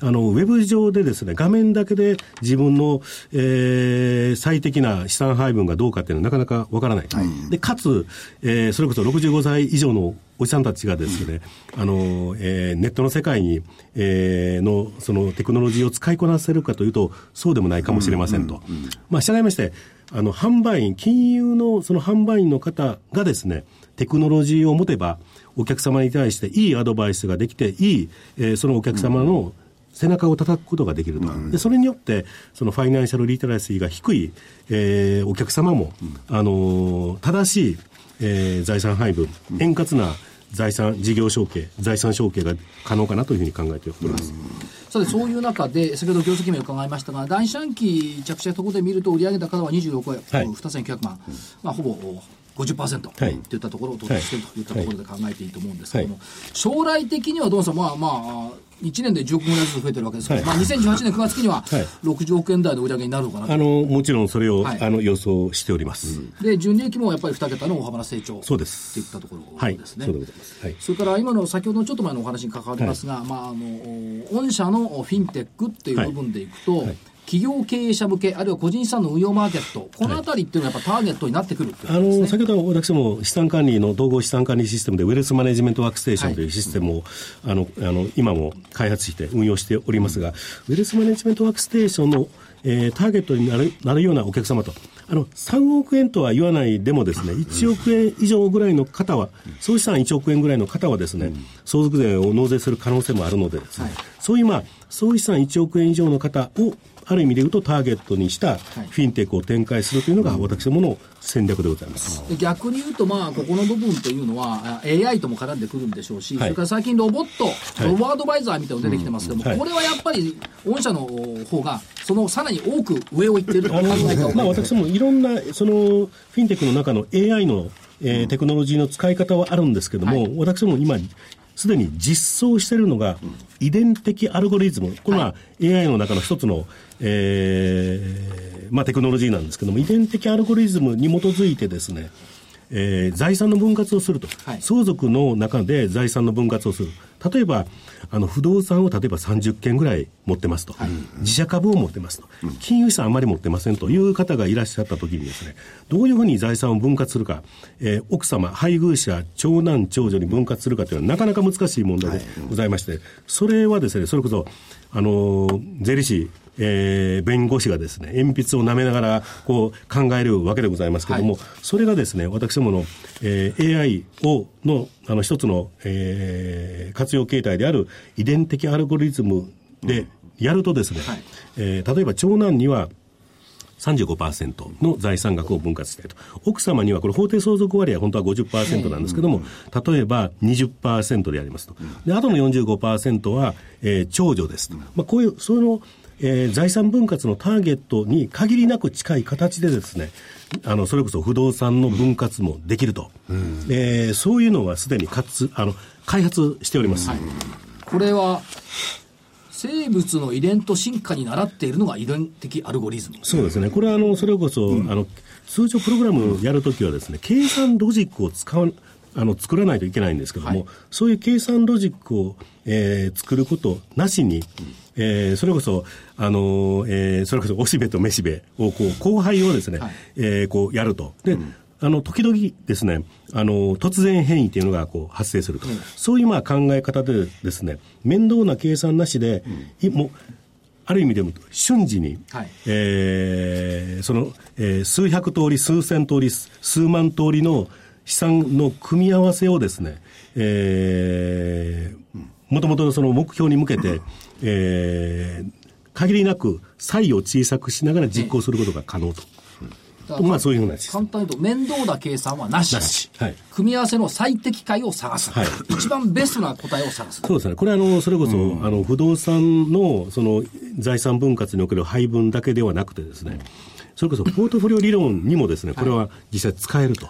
あの、ウェブ上でですね、画面だけで自分の、えー最適な資産配分がどうかっていうのはなかなかわからない。で、かつ、えーそれこそ65歳以上のおじさんたちがですね、あの、えーネットの世界に、えーの、そのテクノロジーを使いこなせるかというと、そうでもないかもしれませんと。まあ、従いまして、あの、販売員、金融のその販売員の方がですね、テクノロジーを持てば、お客様に対していいアドバイスができて、いい、えーそのお客様の背中を叩くことができると。で、それによって、そのファイナンシャルリテラシーが低い、えーお客様も、あのー正しい、えー財産配分、円滑な財産、事業承継、財産承継が可能かなというふうに考えております。さて、そういう中で、先ほど業績面伺いましたが、第四半期着地ところで見ると、売上高は26億円、はい。2900万、まあ、ほぼ50%とはい。いったところを到達しているといったところで考えていいと思うんですけども、将来的にはどうさん、まあまあ、1年で10億円ぐらいずつ増えてるわけですけど、はいまあ、2018年9月期にははい60億円台の売上になるのかなと。あの、もちろんそれを、はいあの、予想しております。で、純利益もやっぱり2桁の大幅な成長そうですっていったところはい。ですね。そうでございます。はい。それから今の先ほどのちょっと前のお話に関わりますが、まあ、あの御社のフィンテックっていう部分でいくと、企業経営者向け、あるいは個人資産の運用マーケット、このあたりっていうのはやっぱターゲットになってくるっていうあ。の先ほど私も資産管理の統合資産管理システムで、ウェルスマネジメントワークステーションというシステムを、あのあの今も開発して運用しておりますが、ウェルスマネジメントワークステーションの、えーターゲットになるなるようなお客様と、あの3億円とは言わないでもですね、1億円以上ぐらいの方は、総資産1億円ぐらいの方はですね、相続税を納税する可能性もあるのでですね、そういうまあ、総資産1億円以上の方をある意味で言うとターゲットにしたフィンテックを展開するというのが私どもの戦略でございます。で逆に言うと、まあ、ここの部分というのは、あ AI とも絡んでくるんでしょうし、はい。それから最近、ロボット、ロボアドバイザーみたいなの出てきてますけども、はい。これはやっぱり、御社の方が、そのさらに多く上を行っていると考えたまあ、私もいろんなそのフィンテックの中の AI の、えーテクノロジーの使い方はあるんですけども、はい。私も今、すでに実装しているのが、遺伝的アルゴリズム、これは AI の中の一つの、えーまあ、テクノロジーなんですけども、遺伝的アルゴリズムに基づいてですね、えー財産の分割をすると、はい。相続の中で財産の分割をする。例えば、あの不動産を例えば30件ぐらい持ってますと、自社株を持ってますと、金融資産あまり持ってませんと。いう方がいらっしゃったときにですね、どういうふうに財産を分割するか、えー奥様、配偶者、長男、長女に分割するかというのはなかなか難しい問題でございまして、それはですね、それこそ、あのー税理士、えー弁護士がですね、鉛筆を舐めながらこう考えるわけでございますけれども、はそれがですね、私どもの、えー AI をのあの一つの、えー活用形態である遺伝的アルゴリズムでやるとですね、はいえー例えば長男には35%の財産額を分割したいと。奥様には、これ法定相続割合は本当は50%なんですけども、例えば20%でやりますと。で、あとの45%は、えー長女ですと。まあ、こういう、その、えー財産分割のターゲットに限りなく近い形でですね、あの、それこそ不動産の分割もできると。えーそういうのはすでにかつ、あの、開発しております。これは、生物の遺伝と進化に倣っているのが遺伝的アルゴリズム。そうですね。これは、あの、それこそ、あの、通常プログラムをやるときはですね、計算ロジックを使わ、あの、作らないといけないんですけども、はいそういう計算ロジックを、えー作ることなしに、えーそれこそ、あの、えーそれこそ、おしべとめしべを、こう、後輩をですね、はい。えーこう、やると。で、あの、時々ですね、あの、突然変異っていうのがこう発生すると。そういうまあ考え方でですね、面倒な計算なしで、いもう、ある意味でも瞬時に、はい。えーその、えー数百通り、数千通り、数万通りの資産の組み合わせをですね、えー、もともとのその目標に向けて、えー限りなく差異を小さくしながら実行することが可能と。まあそういうふうな簡単に言うと、面倒な計算はなし。なしはい組み合わせの最適解を探す。はい一番ベストな答えを探す。そうですね。これはあの、それこそ、あの、不動産の、その、財産分割における配分だけではなくてですね、それこそ、ポートフォリオ理論にもですね、これは実際使えると、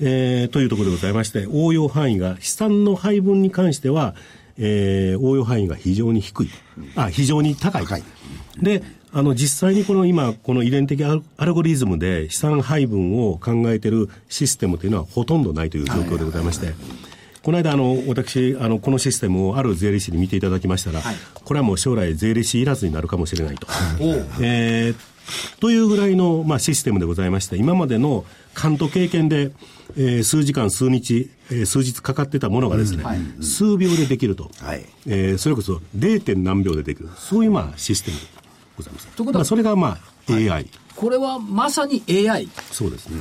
えーというところでございまして、応用範囲が、資産の配分に関しては、えー応用範囲が非常に低い。あ、非常に高い。高いで、あの、実際にこの今、この遺伝的アルゴリズムで資産配分を考えているシステムというのはほとんどないという状況でございまして、この間、あの、私、あの、このシステムをある税理士に見ていただきましたら、はいこれはもう将来税理士いらずになるかもしれないと。えーというぐらいの、まあ、システムでございまして、今までの勘と経験で、えー数時間、数日、えー数日かかってたものがですね、はい数秒でできると。はいえーそれこそ 0. 何秒でできる。そういう、まあ、システムでございます。ということはまあ、それが、まあ、AI。これはまさに AI。そうですね。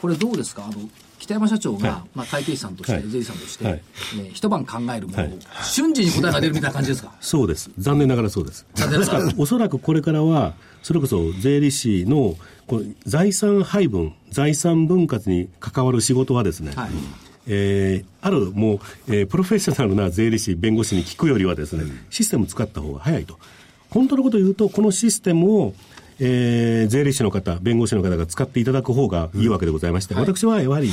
これどうですか？あの、北山社長が、はいまあ、会計士さんとして、はい税理士さんとして、はいね一晩考えるものを、はい瞬時に答えが出るみたいな感じですか？そうです。残念ながらそうです。ですから、おそらくこれからは、それこそ税理士のこの財産配分、財産分割に関わる仕事はですね、はいえーあるもう、えープロフェッショナルな税理士、弁護士に聞くよりはですね、システム使った方が早いと。本当のことを言うと、このシステムを、えー税理士の方、弁護士の方が使っていただく方がいいわけでございまして、私はやはり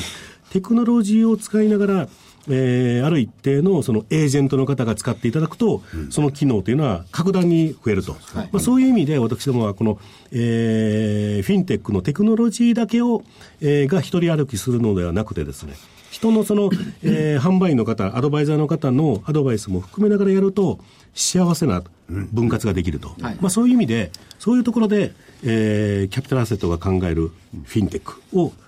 テクノロジーを使いながら、えーある一定のそのエージェントの方が使っていただくと、その機能というのは格段に増えると。まあ、そういう意味で私どもはこの、えーフィンテックのテクノロジーだけを、えーが一人歩きするのではなくてですね、人のその、えー、販売員の方、アドバイザーの方のアドバイスも含めながらやると、幸せな分割ができると。はいまあそういう意味で、そういうところで、えー、キャピタルアセットが考えるフィンテックを、まあ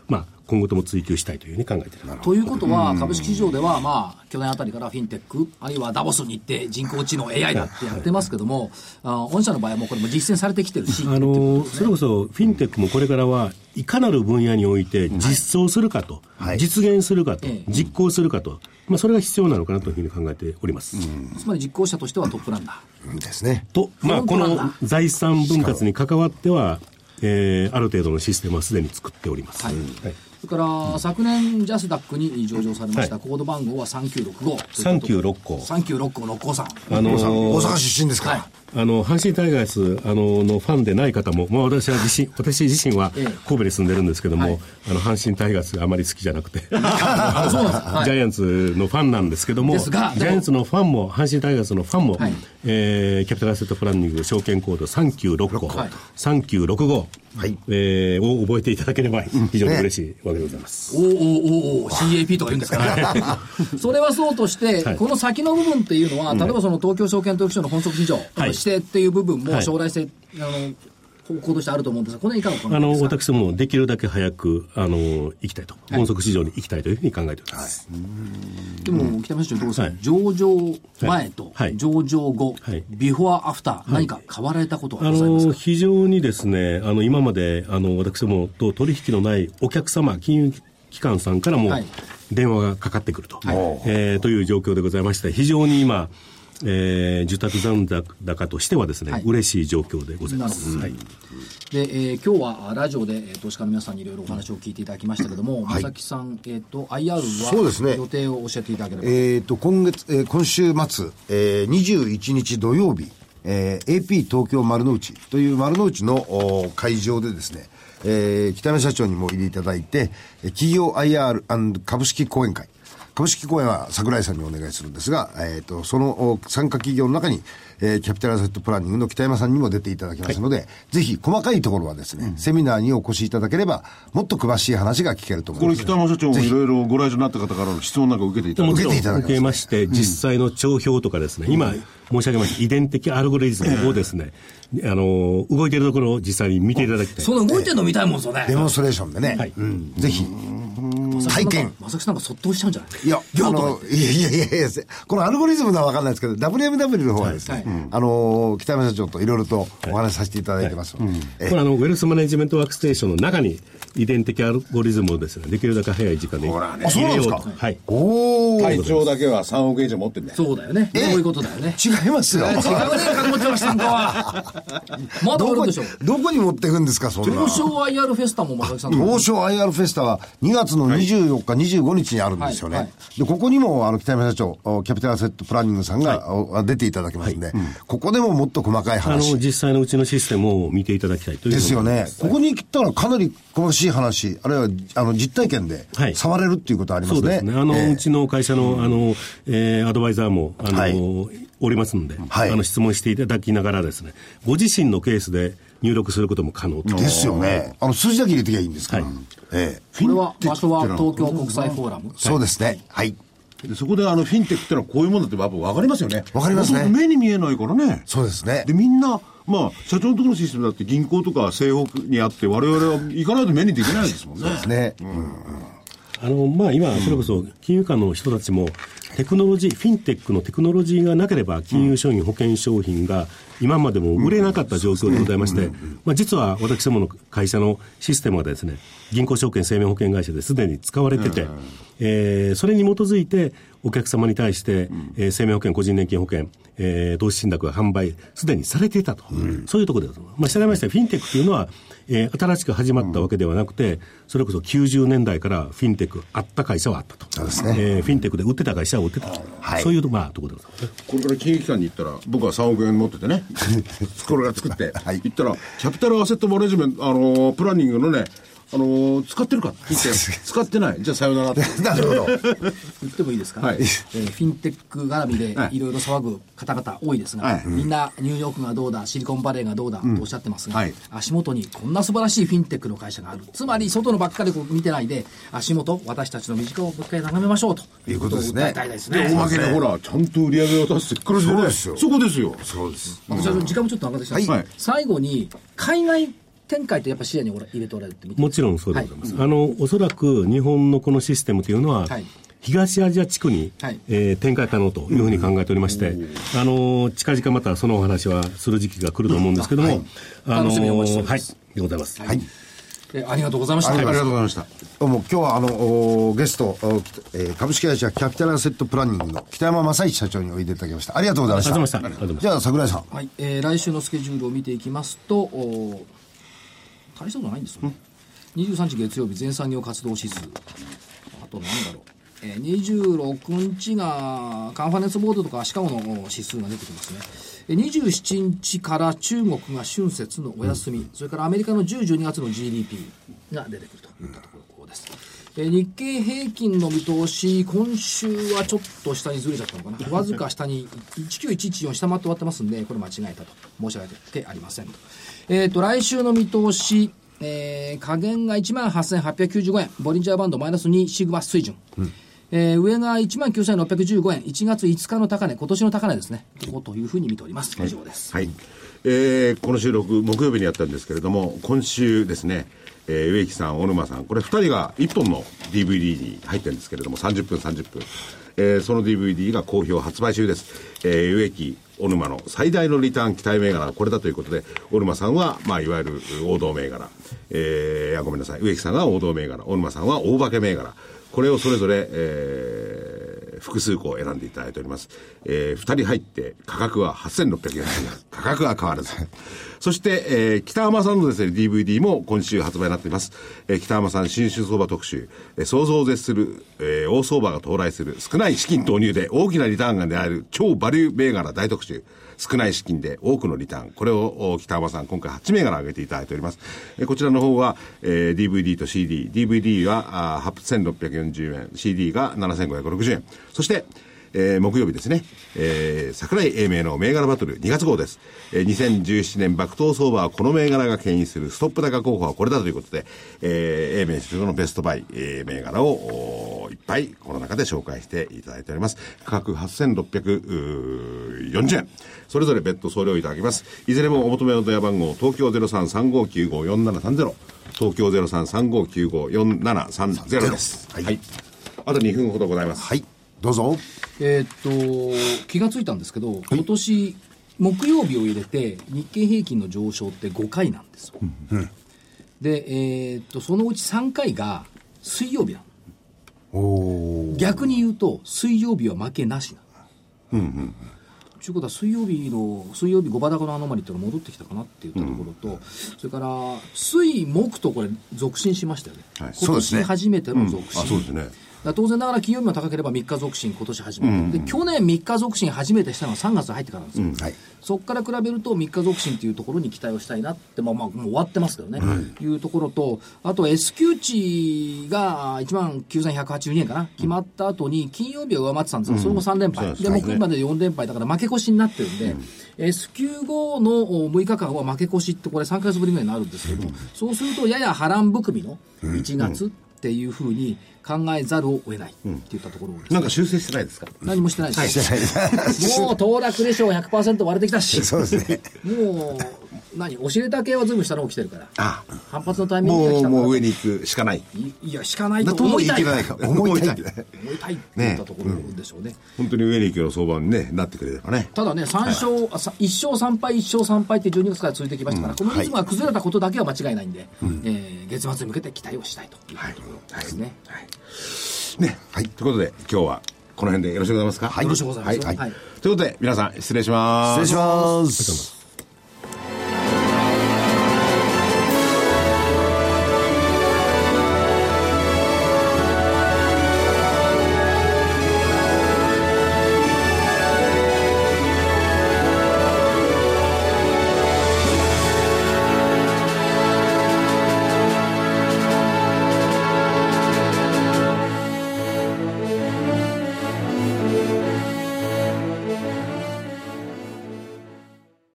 今後とも追求したいというふうに考えている。ということは、株式市場では、まあ、去年あたりからフィンテック、あるいはダボスに行って人工知能 AI だってやってますけども、あ御社の場合はもうこれも実践されてきてるし、あのそれこそフィンテックもこれからはいかなる分野において実装するかと、はい実現するかと、ええ実行するかと、まあ、それが必要なのかなというふうに考えております。つまり実行者としてはトップランナー。ですね。と、まあ、この財産分割に関わっては、えーある程度のシステムはすでに作っております。はいはいそれから、昨年、ジャスダックに上場されました、はい。コード番号は3965。396個。3965の子さん。あのー大阪出身ですか？ら。はい。あの、阪神タイガース、あの、のファンでない方も、まあ私は自身、私自身はええ。神戸に住んでるんですけども、はい。あの、阪神タイガースがあまり好きじゃなくて、あそうなんです。かはい。ジャイアンツのファンなんですけども、ジですがャイアンツのファンも、阪神タイガースのファンも、はい。えーキャピタルアセットプランニング証券コード3965、はい。3965、はい。えーを覚えていただければ非常に嬉しい。わけでございます。おーおーおーおー CAP とか言うんですから、それはそうとして、はい。この先の部分っていうのは、例えばその東京証券取引所の本則市場、はい。指定っていう部分もはい。将来性、あの方向としてあると思うんですが、この辺いかがあの、私どもできるだけ早く、あの、行きたいと。本則市場に行きたいというふうに考えております。でも、北山社長、どうですか、はい。上場前とはい。上場後、はい。ビフォーアフター、何か変わられたことはあの非常にですね、あの今まであの私どもと取引のないお客様、金融機関さんからもはい。電話がかかってくると、えーという状況でございまして、非常に今、えー受託残高としてはですね、はい嬉しい状況でございます。はいで、えー今日はラジオで、えー投資家の皆さんにいろいろお話を聞いていただきましたけども、はい正木さん、えっ、と、IR そうですねは予定を教えていただければ。えー、と今月、えー今週末、えー、21日土曜日、えー AP 東京丸の内という丸の内のお会場でですね、えー北山社長にも入りいただいて、えー企業 IR& 株式講演会。株式講演は桜井さんにお願いするんですが、えー、とそのお参加企業の中に、えーキャピタルアセットプランニングの北山さんにも出ていただきますので、ぜひ細かいところはですね、セミナーにお越しいただければ、もっと詳しい話が聞けると思います。これ北山社長もいろいろご来場になった方からの質問なんか受けていただ受けていただけます受けまして、実際の帳票とかですね、今申し上げました遺伝的アルゴリズムをですね、あの、動いているところを実際に見ていただきたい。その動いてるの見たいもんですよね。デモンストレーションでね、はい。うん。ぜひ、体験。まさきさんがそっとしちゃうんじゃない？いや、いやいやいやいや、このアルゴリズムのは分かんないですけど、WMW の方はですね、はいあの、北山社長といろいろとお話しさせていただいてますので、えこれあの、ウェルスマネジメントワークステーションの中に遺伝的アルゴリズムをですね、できるだけ早い時間でほらねそうなんはい。おー、会長だけは3億円以上持ってんだよそうだよね。そういうことだよね。違いますよ。違うね、金持ちのさんかは。まだあるでしょ。、どこに持っていくんですか、そんな。東証 IR フェスタもまさきさんの東証 IR フェスタは2月の24日、25日にあるんですよね。はいはい。で、ここにも、あの、北山社長、おキャピタルアセットプランニングさんが、お出ていただきますんで、ここでももっと細かいあ話の、。実際のうちのシステムを見ていただきたいというですよね。ここに来たらかなり詳しい話、あるいは、あの、実体験ではい。触れるっていうことありますね。そうですね。あの、ええ。うちの会社の、あの、えーアドバイザーも、あの、はい。おりますので、はい。あの、質問していただきながらですね、ご自身のケースで入力することも可能と。ですよね。あの、数字だけ入れてきゃいいんですから。はいええこれは、場所は東京国際フォーラム？そうですね。はい。でそこであのフィンテックってのはこういうものだってやっぱ分かりますよねわかりますね目に見えないからねそうですねで。みんなまあ社長のところのシステムだって銀行とか西北にあって我々は行かないと目にできないですもんねね。あの、まあ、今、それこそ、金融機関の人たちも、テクノロジー、フィンテックのテクノロジーがなければ、金融商品、保険商品が、今までも売れなかった状況でございまして、まあ、実は私どもの会社のシステムがですね、銀行証券生命保険会社ですでに使われてて、えーそれに基づいて、お客様に対して、えー生命保険、個人年金保険、えー投資信託が販売、すでにされていたと、そういうところです。まあ、従いまして、フィンテックというのは、えー新しく始まったわけではなくて、それこそ90年代からフィンテックあった会社はあったと。そうですねえーフィンテックで売ってた会社は売ってたと。はいそういう、まあ、ところでございますね。これから金融機関に行ったら僕は3億円持っててね これから作って、はい行ったらキャピタルアセットマネジメントあのプランニングのねあのー使ってるかって聞いて、使ってない。じゃあさよなら。って。なるほど。言ってもいいですか、はい。えーフィンテック絡みではい。いろいろ騒ぐ方々多いですが、はい。みんなニューヨークがどうだ、シリコンバレーがどうだ？とおっしゃってますが、はい。足元にこんな素晴らしいフィンテックの会社がある。つまり、外のばっかりこう見てないで、足元、私たちの身近をもう一回眺めましょうと。いうことを訴えたいですで、ね。おまけでほら、ちゃんと売り上げを出してくるそうですよ。そこですよ。そうです。私は時間もちょっと上がってきたはい。最後に、海外展開ってやっぱ視野に入れておられるってもちろんそうでございます。あの、おそらく日本のこのシステムというのは、はい。東アジア地区に、はい。えー展開可能というふうに考えておりまして、あの、近々またそのお話はする時期が来ると思うんですけども、あの楽しみにお待ちしておりまはい。す、でございます。はい。えーありがとうございました。ありがとうございました。どうも今日はあのおゲスト、おえー株式会社キャピタルアセットプランニングの北山正一社長においでいただきました。ありがとうございました。ありがとうございました。ありがとうござい。ましたじゃあ桜井さん。はい、えー来週のスケジュールを見ていきますと、お大したことないんですよね。23日月曜日、全産業活動指数。あとなんだろう。えー、26日がカンファレンスボードとかシカゴの指数が出てきますね。27日から中国が春節のお休み、それからアメリカの10、12月の GDP が出てくるといったところです。え日経平均の見通し、今週はちょっと下にずれちゃったのかな。わずか下に19114下回って終わってますんで、これ間違えたと申し上げてありませんと。えっ、と、来週の見通し、えー、下限が18,895円、ボリンジャーバンドマイナス2シグマ水準。えー上が19,615円、1月5日の高値、今年の高値ですね。ここというふうに見ております。以上です。はい。えーこの収録、木曜日にやったんですけれども、今週ですね、えー植木さん、小沼さん、これ2人が1本の DVD に入ってるんですけれども、30分、30分。えーその DVD が好評発売中です。えー植木、小沼の最大のリターン期待銘柄はこれだということで、小沼さんは、まあ、いわゆる王道銘柄。えーいやごめんなさい。植木さんが王道銘柄。小沼さんは大化け銘柄。これをそれぞれ、えー複数個選んでいただいております。えー、二人入って価格は8600円。価格は変わらず。そして、えー北浜さんのですね、DVD も今週発売になっています。えー北浜さん新春相場特集。えー想像を絶する、えー大相場が到来する。少ない資金投入で大きなリターンが狙える超バリュー銘柄大特集。少ない資金で多くのリターン。これを北浜さん今回8銘柄挙げていただいております。えこちらの方は、えー DVD と CD。DVD はあ8640円。CD が7560円。そして、えー木曜日ですね、えー桜井英明の銘柄バトル2月号です。えー2017年爆投相場はこの銘柄が牽引するストップ高候補はこれだということで、えー、英明社長のベストバイ、えー銘柄をいっぱいこの中で紹介していただいております。価格8640円。それぞれ別途送料いただきます。いずれもお求めの電話番号、東京0335954730、東京0335954730です。はい。あと2分ほどございます。はいどうぞえーっと、気がついたんですけど、今年、木曜日を入れて、日経平均の上昇って5回なんですよ。で、えーっと、そのうち3回が水曜日なの。逆に言うと、水曜日は負けなしなの。ということは、水曜日の、水曜日5番高のアノマリっていうのが戻ってきたかなっていったところと、それから、水、木とこれ、続伸しましたよね。はい今年初めての続伸。あ、そうですね。当然ながら金曜日も高ければ3日続伸、今年初めて、で去年3日続伸初めてしたのは3月に入ってからなんですよ、はい。そこから比べると3日続伸というところに期待をしたいなって、まあ、まあもう終わってますけどね、い。うところと、あと S q 値が1万9182円かな、決まった後に金曜日は上回ってたんですが、その後3連敗、うですね。木曜日まで4連敗。だから負け越しになってるんで、S q 後の6日間は負け越しって、これ3か月ぶりぐらいになるんですけど、そうするとやや波乱含みの1月っていうふうに考えざるを得ないっていったところです。ねなんか修正してないですか？何もしてないです。もう、騰落でしょう。100%割れてきたし。そうですね。もう、何、教えた系はずいぶん下の方来てるから。あ反発のタイミングが来もう、たから。もう上に行くしかない。いいや、しかないとだとも思いたい。言い切らないか。思いたい。思いたいって言ったところでしょうね。本当に上に行くような相場にね、なってくれればね。ただね、3勝、あさ1勝3敗、1勝3敗って12月から続いてきましたから、このリズムが崩れたことだけは間違いないんで、えー月末に向けて期待をしたいというところですね。ね。はい。ということで、今日はこの辺でよろしくございますか？よろしくございますはい。はいということで、皆さん、失礼します。失礼します